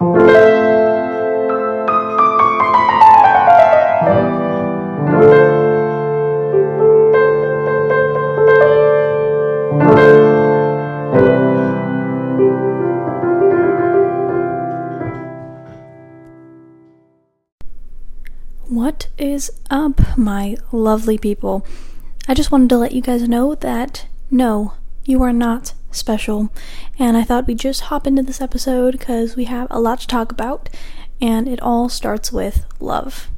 What is up, my lovely people? I just wanted to let you guys know that no, you are not special. And I thought we'd just hop into this episode because we have a lot to talk about, and it all starts with love.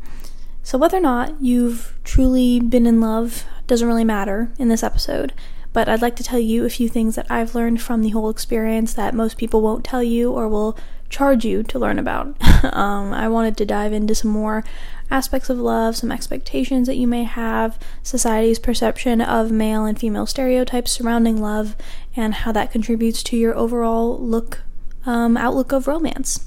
So, whether or not you've truly been in love doesn't really matter in this episode, but I'd like to tell you a few things that I've learned from the whole experience that most people won't tell you or will charge you to learn about. um, I wanted to dive into some more aspects of love, some expectations that you may have, society's perception of male and female stereotypes surrounding love, and how that contributes to your overall look um, outlook of romance.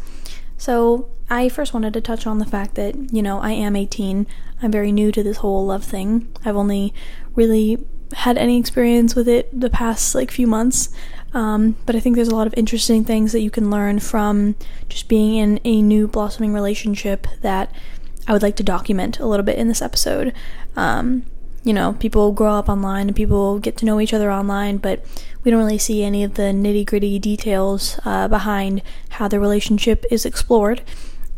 So, I first wanted to touch on the fact that, you know, I am 18. I'm very new to this whole love thing. I've only really had any experience with it the past like few months. Um, but I think there's a lot of interesting things that you can learn from just being in a new blossoming relationship that I would like to document a little bit in this episode. Um, you know, people grow up online and people get to know each other online, but we don't really see any of the nitty gritty details uh, behind how the relationship is explored.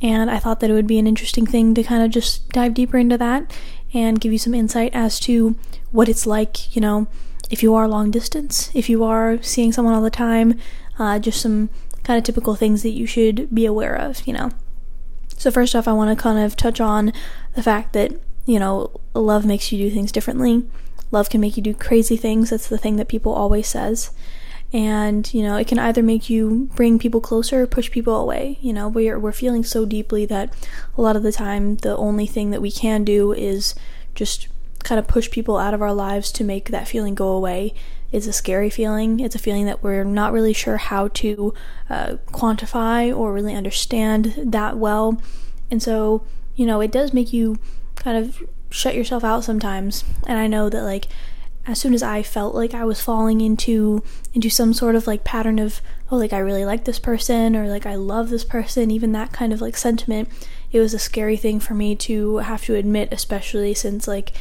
And I thought that it would be an interesting thing to kind of just dive deeper into that and give you some insight as to what it's like, you know, if you are long distance, if you are seeing someone all the time, uh, just some kind of typical things that you should be aware of, you know. So, first off, I want to kind of touch on the fact that, you know, love makes you do things differently. Love can make you do crazy things. That's the thing that people always says. And, you know, it can either make you bring people closer or push people away. You know, we're, we're feeling so deeply that a lot of the time the only thing that we can do is just kind of push people out of our lives to make that feeling go away is a scary feeling. It's a feeling that we're not really sure how to uh, quantify or really understand that well. And so, you know, it does make you kind of shut yourself out sometimes. And I know that, like, as soon as I felt like I was falling into into some sort of like pattern of oh like I really like this person or like I love this person even that kind of like sentiment it was a scary thing for me to have to admit especially since like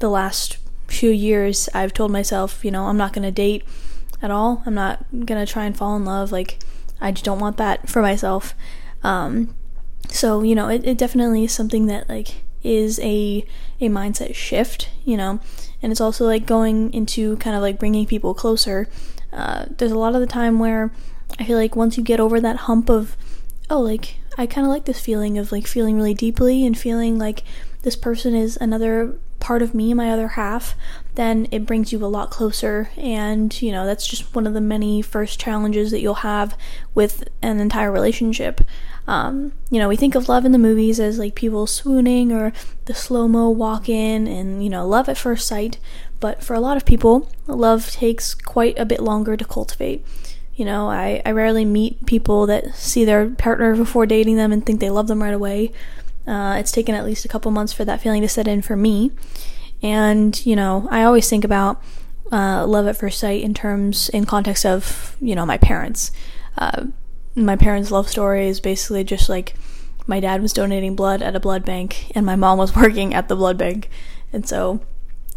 the last few years, I've told myself, you know, I'm not going to date at all. I'm not going to try and fall in love. Like, I just don't want that for myself. Um, so, you know, it, it definitely is something that, like, is a a mindset shift, you know, and it's also like going into kind of like bringing people closer. Uh, there's a lot of the time where I feel like once you get over that hump of, oh, like I kind of like this feeling of like feeling really deeply and feeling like this person is another part of me, my other half, then it brings you a lot closer. And, you know, that's just one of the many first challenges that you'll have with an entire relationship. Um, you know, we think of love in the movies as like people swooning or the slow mo walk in and, you know, love at first sight. But for a lot of people, love takes quite a bit longer to cultivate. You know, I, I rarely meet people that see their partner before dating them and think they love them right away. Uh, it's taken at least a couple months for that feeling to set in for me. And, you know, I always think about uh, love at first sight in terms, in context of, you know, my parents. Uh, my parents' love story is basically just like my dad was donating blood at a blood bank and my mom was working at the blood bank. And so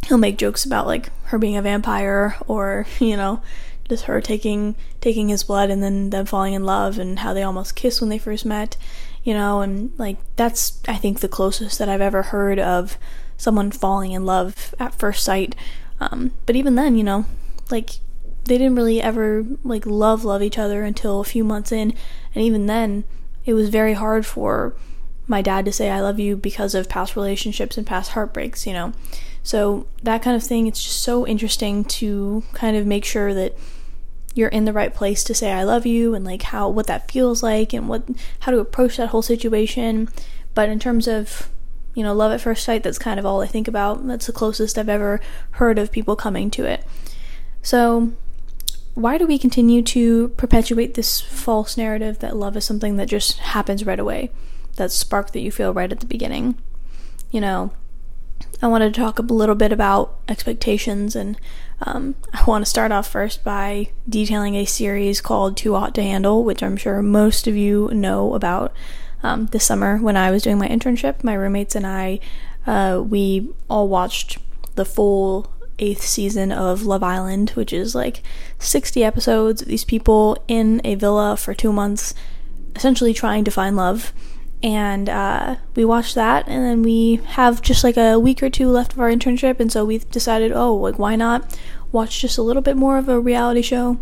he'll make jokes about like her being a vampire or, you know, just her taking taking his blood and then them falling in love and how they almost kissed when they first met you know, and like that's I think the closest that I've ever heard of someone falling in love at first sight. Um, but even then, you know, like they didn't really ever like love love each other until a few months in, and even then, it was very hard for my dad to say I love you because of past relationships and past heartbreaks, you know. So that kind of thing, it's just so interesting to kind of make sure that you're in the right place to say I love you and like how what that feels like and what how to approach that whole situation. But in terms of you know, love at first sight, that's kind of all I think about. That's the closest I've ever heard of people coming to it. So, why do we continue to perpetuate this false narrative that love is something that just happens right away? That spark that you feel right at the beginning? You know, I wanted to talk a little bit about expectations and Um, I want to start off first by detailing a series called Too Hot to Handle, which I'm sure most of you know about. Um, this summer, when I was doing my internship, my roommates and I, uh, we all watched the full eighth season of Love Island, which is like 60 episodes. of These people in a villa for two months, essentially trying to find love and uh, we watched that and then we have just like a week or two left of our internship and so we decided oh like why not watch just a little bit more of a reality show?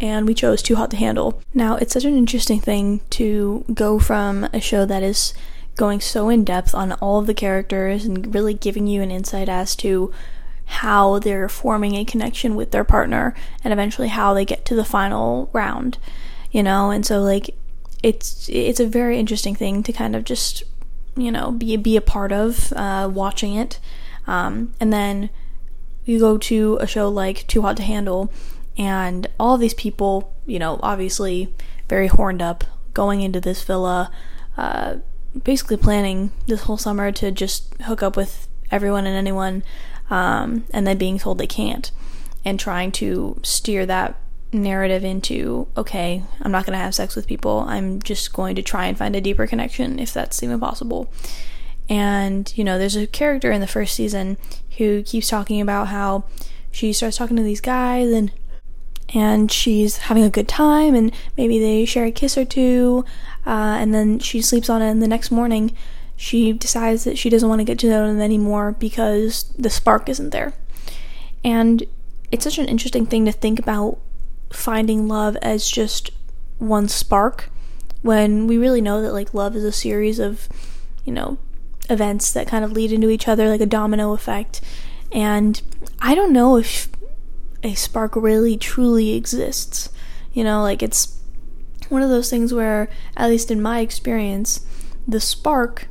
And we chose too hot to handle. Now it's such an interesting thing to go from a show that is going so in depth on all of the characters and really giving you an insight as to how they're forming a connection with their partner and eventually how they get to the final round you know? And so like it's it's a very interesting thing to kind of just you know be be a part of uh, watching it, um, and then you go to a show like Too Hot to Handle, and all these people, you know, obviously very horned up, going into this villa, uh, basically planning this whole summer to just hook up with everyone and anyone, um, and then being told they can't, and trying to steer that narrative into okay, I'm not going to have sex with people. I'm just going to try and find a deeper connection if that's even possible. And, you know, there's a character in the first season who keeps talking about how she starts talking to these guys and and she's having a good time and maybe they share a kiss or two uh, and then she sleeps on it and the next morning she decides that she doesn't want to get to know them anymore because the spark isn't there and it's such an interesting thing to think about finding love as just one spark when we really know that like love is a series of you know events that kind of lead into each other like a domino effect and i don't know if a spark really truly exists you know like it's one of those things where at least in my experience the spark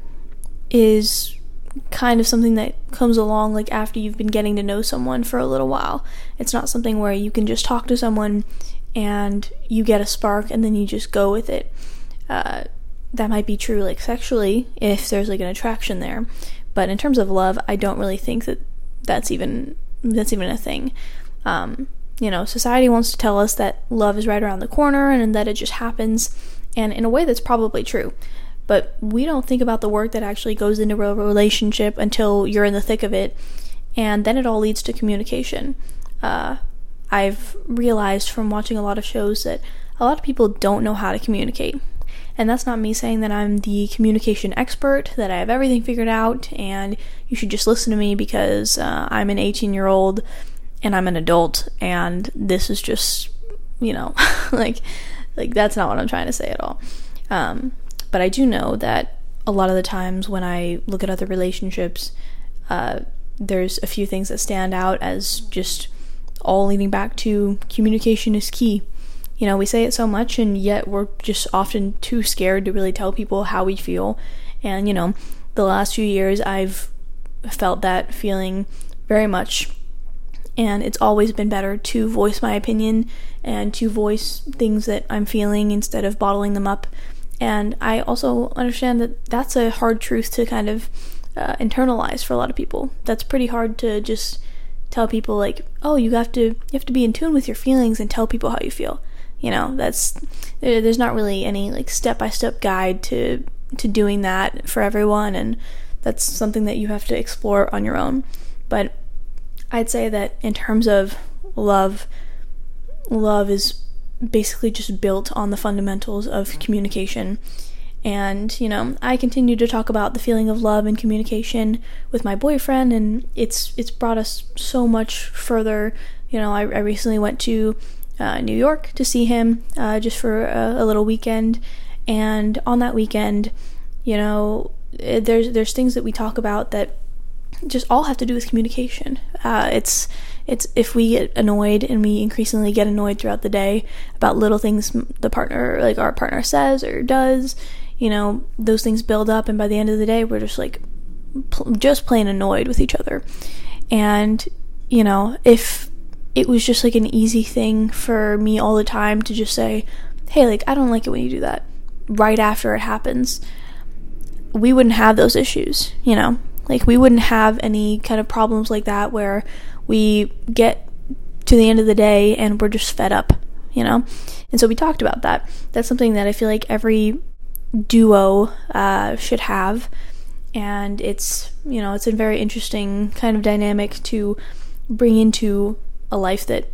is kind of something that comes along like after you've been getting to know someone for a little while. It's not something where you can just talk to someone and you get a spark and then you just go with it. Uh, that might be true like sexually if there's like an attraction there, but in terms of love, I don't really think that that's even that's even a thing. Um, you know, society wants to tell us that love is right around the corner and that it just happens, and in a way that's probably true but we don't think about the work that actually goes into a relationship until you're in the thick of it, and then it all leads to communication. Uh, I've realized from watching a lot of shows that a lot of people don't know how to communicate. And that's not me saying that I'm the communication expert, that I have everything figured out, and you should just listen to me because uh, I'm an 18 year old and I'm an adult, and this is just, you know, like, like that's not what I'm trying to say at all. Um, but I do know that a lot of the times when I look at other relationships, uh, there's a few things that stand out as just all leading back to communication is key. You know, we say it so much, and yet we're just often too scared to really tell people how we feel. And, you know, the last few years I've felt that feeling very much. And it's always been better to voice my opinion and to voice things that I'm feeling instead of bottling them up and I also understand that that's a hard truth to kind of uh, internalize for a lot of people. That's pretty hard to just tell people like, "Oh, you have to you have to be in tune with your feelings and tell people how you feel." You know, that's there's not really any like step-by-step guide to to doing that for everyone and that's something that you have to explore on your own. But I'd say that in terms of love, love is basically just built on the fundamentals of communication. And, you know, I continue to talk about the feeling of love and communication with my boyfriend and it's it's brought us so much further. You know, I, I recently went to uh, New York to see him uh, just for a, a, little weekend, and on that weekend, you know, eh, there's there's things that we talk about that just all have to do with communication. Uh, it's it's if we get annoyed and we increasingly get annoyed throughout the day about little things the partner like our partner says or does you know those things build up and by the end of the day we're just like pl- just plain annoyed with each other and you know if it was just like an easy thing for me all the time to just say hey like i don't like it when you do that right after it happens we wouldn't have those issues you know like we wouldn't have any kind of problems like that where we get to the end of the day and we're just fed up, you know? And so we talked about that. That's something that I feel like every duo uh, should have. And it's, you know, it's a very interesting kind of dynamic to bring into a life that,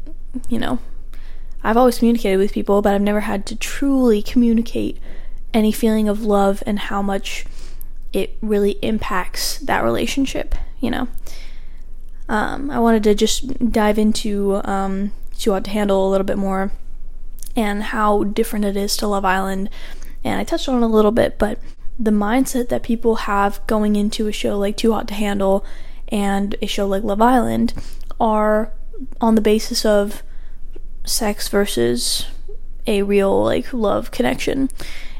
you know, I've always communicated with people, but I've never had to truly communicate any feeling of love and how much it really impacts that relationship, you know. Um, I wanted to just dive into um, Hot to Handle a little bit more and how different it is to Love Island. And I touched on it a little bit, but the mindset that people have going into a show like Too Hot to Handle and a show like Love Island are on the basis of sex versus a real like love connection.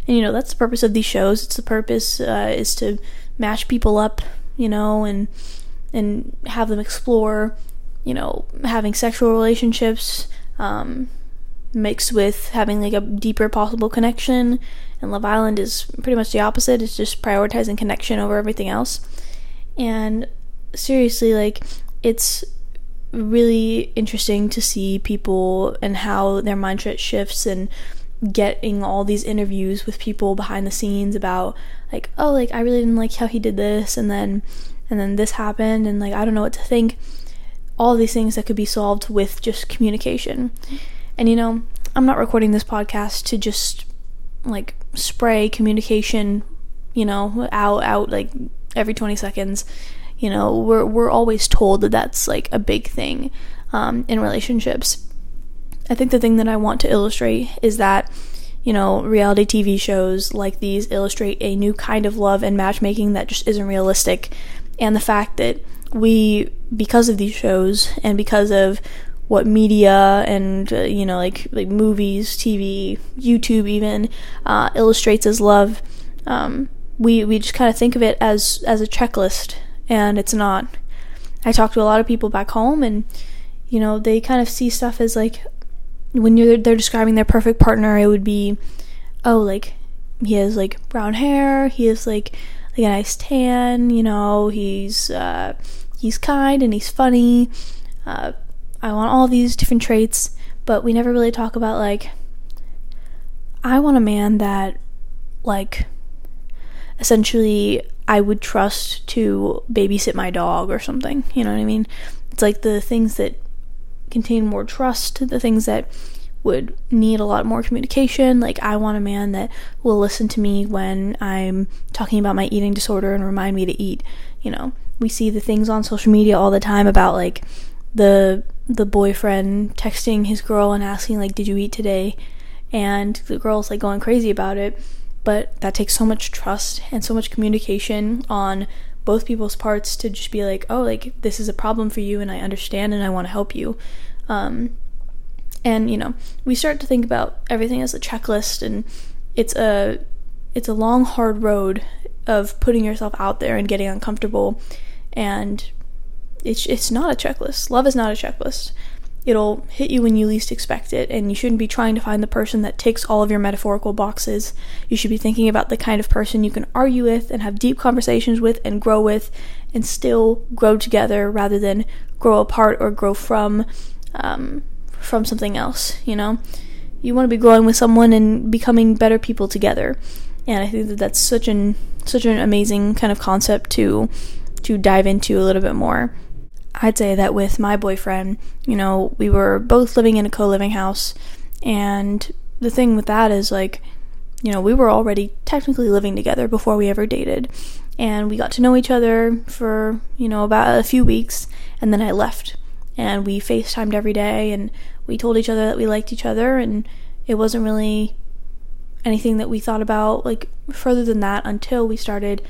And you know, that's the purpose of these shows. It's the purpose uh, is to match people up, you know, and and have them explore, you know, having sexual relationships um, mixed with having like a deeper possible connection. And Love Island is pretty much the opposite. It's just prioritizing connection over everything else. And seriously, like it's really interesting to see people and how their mindset shifts and getting all these interviews with people behind the scenes about like oh like I really didn't like how he did this and then and then this happened and like I don't know what to think all these things that could be solved with just communication and you know I'm not recording this podcast to just like spray communication you know out out like every 20 seconds you know we're we're always told that that's like a big thing um, in relationships I think the thing that I want to illustrate is that, you know, reality TV shows like these illustrate a new kind of love and matchmaking that just isn't realistic. And the fact that we, because of these shows and because of what media and uh, you know like like movies, TV, YouTube even uh, illustrates as love, um, we we just kind of think of it as as a checklist, and it's not. I talk to a lot of people back home, and you know they kind of see stuff as like when you're they're describing their perfect partner, it would be, oh, like he has like brown hair, he has like like a nice tan, you know, he's uh, he's kind and he's funny. Uh, I want all these different traits, but we never really talk about like I want a man that like essentially I would trust to babysit my dog or something. You know what I mean? It's like the things that contain more trust, the things that would need a lot more communication. Like, I want a man that will listen to me when I'm talking about my eating disorder and remind me to eat. You know, we see the things on social media all the time about like the the boyfriend texting his girl and asking like, "Did you eat today?" and the girl's like going crazy about it. But that takes so much trust and so much communication on both people's parts to just be like, oh, like this is a problem for you, and I understand, and I want to help you. Um, and you know, we start to think about everything as a checklist, and it's a it's a long, hard road of putting yourself out there and getting uncomfortable, and it's it's not a checklist. Love is not a checklist it'll hit you when you least expect it, and you shouldn't be trying to find the person that ticks all of your metaphorical boxes. You should be thinking about the kind of person you can argue with and have deep conversations with and grow with, and still grow together rather than grow apart or grow from um, from something else. You know, you want to be growing with someone and becoming better people together, and I think that that's such an such an amazing kind of concept to to dive into a little bit more. I'd say that with my boyfriend, you know, we were both living in a co living house. And the thing with that is, like, you know, we were already technically living together before we ever dated. And we got to know each other for, you know, about a few weeks. And then I left. And we FaceTimed every day. And we told each other that we liked each other. And it wasn't really anything that we thought about, like, further than that until we started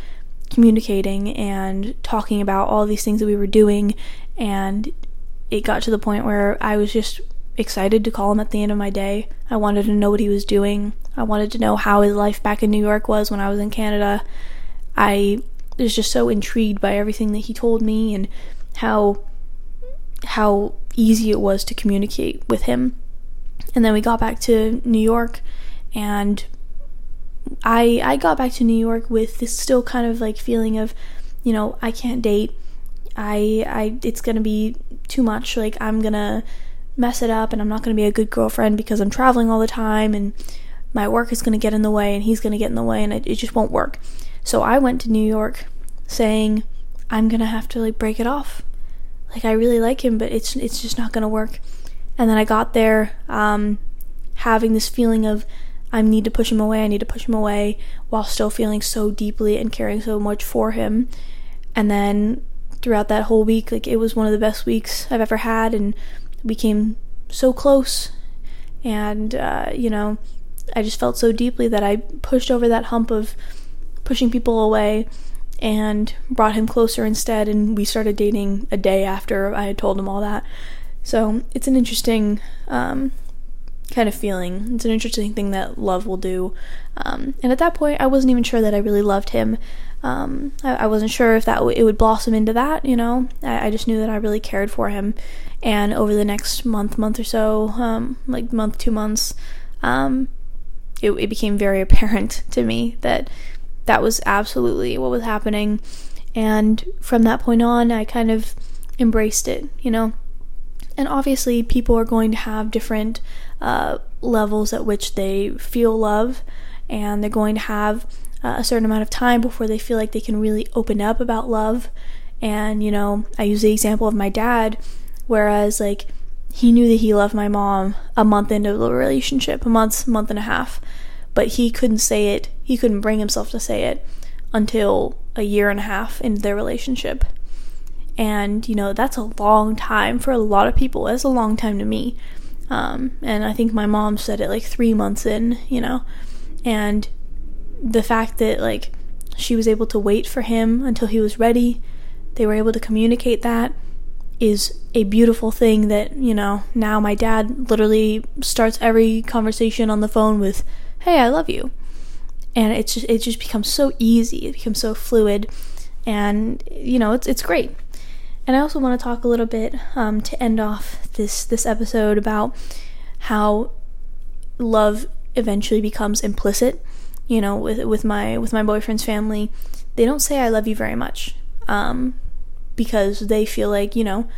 communicating and talking about all these things that we were doing and it got to the point where I was just excited to call him at the end of my day. I wanted to know what he was doing. I wanted to know how his life back in New York was when I was in Canada. I was just so intrigued by everything that he told me and how how easy it was to communicate with him. And then we got back to New York and I I got back to New York with this still kind of like feeling of, you know, I can't date. I I it's going to be too much like I'm going to mess it up and I'm not going to be a good girlfriend because I'm traveling all the time and my work is going to get in the way and he's going to get in the way and it, it just won't work. So I went to New York saying I'm going to have to like break it off. Like I really like him, but it's it's just not going to work. And then I got there um, having this feeling of I need to push him away, I need to push him away while still feeling so deeply and caring so much for him. And then throughout that whole week, like it was one of the best weeks I've ever had and we came so close. And, uh, you know, I just felt so deeply that I pushed over that hump of pushing people away and brought him closer instead. And we started dating a day after I had told him all that. So it's an interesting um, kind of feeling. It's an interesting thing that love will do. Um, and at that point, I wasn't even sure that I really loved him. Um, I, I, wasn't sure if that w- it would blossom into that. You know, I, I, just knew that I really cared for him. And over the next month, month or so, um, like month, two months, um, it, it became very apparent to me that that was absolutely what was happening. And from that point on, I kind of embraced it. You know. And obviously, people are going to have different uh, levels at which they feel love, and they're going to have uh, a certain amount of time before they feel like they can really open up about love. And, you know, I use the example of my dad, whereas, like, he knew that he loved my mom a month into the relationship, a month, month and a half, but he couldn't say it, he couldn't bring himself to say it until a year and a half into their relationship. And, you know, that's a long time for a lot of people. That's a long time to me. Um, and I think my mom said it like three months in, you know. And the fact that, like, she was able to wait for him until he was ready, they were able to communicate that is a beautiful thing that, you know, now my dad literally starts every conversation on the phone with, "Hey, I love you." And it's just it just becomes so easy. It becomes so fluid and you know, it's it's great. And I also want to talk a little bit um, to end off this this episode about how love eventually becomes implicit. You know, with with my with my boyfriend's family, they don't say "I love you" very much um, because they feel like you know,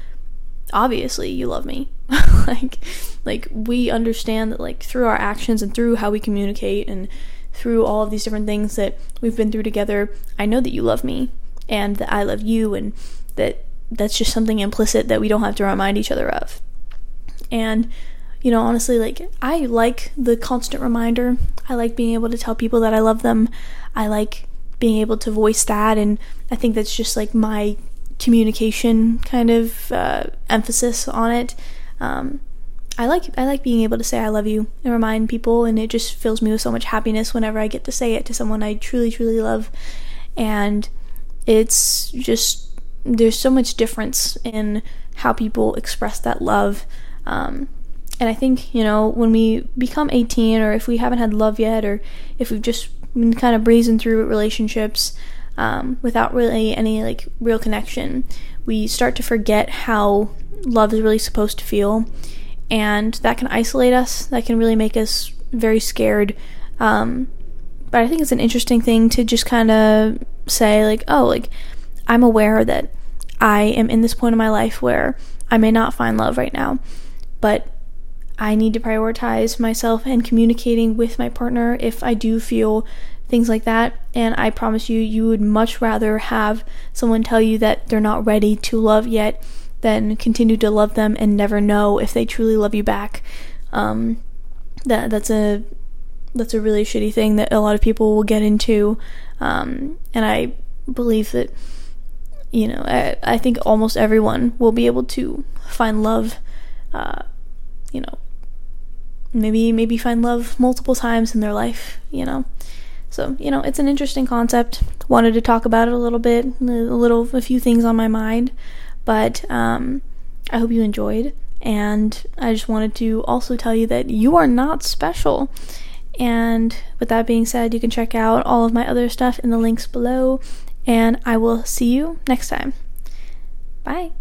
obviously you love me. like, like we understand that like through our actions and through how we communicate and through all of these different things that we've been through together, I know that you love me and that I love you and that that's just something implicit that we don't have to remind each other of. And you know, honestly, like I like the constant reminder. I like being able to tell people that I love them. I like being able to voice that, and I think that's just like my communication kind of uh, emphasis on it. Um, I like I like being able to say I love you and remind people, and it just fills me with so much happiness whenever I get to say it to someone I truly truly love, and it's just there's so much difference in how people express that love. Um, and I think, you know, when we become 18 or if we haven't had love yet or if we've just been kind of breezing through relationships um, without really any like real connection, we start to forget how love is really supposed to feel. And that can isolate us, that can really make us very scared. Um, but I think it's an interesting thing to just kind of say, like, oh, like, I'm aware that I am in this point in my life where I may not find love right now, but I need to prioritize myself and communicating with my partner if I do feel things like that. And I promise you, you would much rather have someone tell you that they're not ready to love yet than continue to love them and never know if they truly love you back. Um, that that's a that's a really shitty thing that a lot of people will get into, um, and I believe that you know, I, I think almost everyone will be able to find love, uh, you know, maybe maybe find love multiple times in their life, you know. So, you know, it's an interesting concept. Wanted to talk about it a little bit, a little a few things on my mind, but um, I hope you enjoyed. And I just wanted to also tell you that you are not special. And with that being said, you can check out all of my other stuff in the links below and I will see you next time. Bye.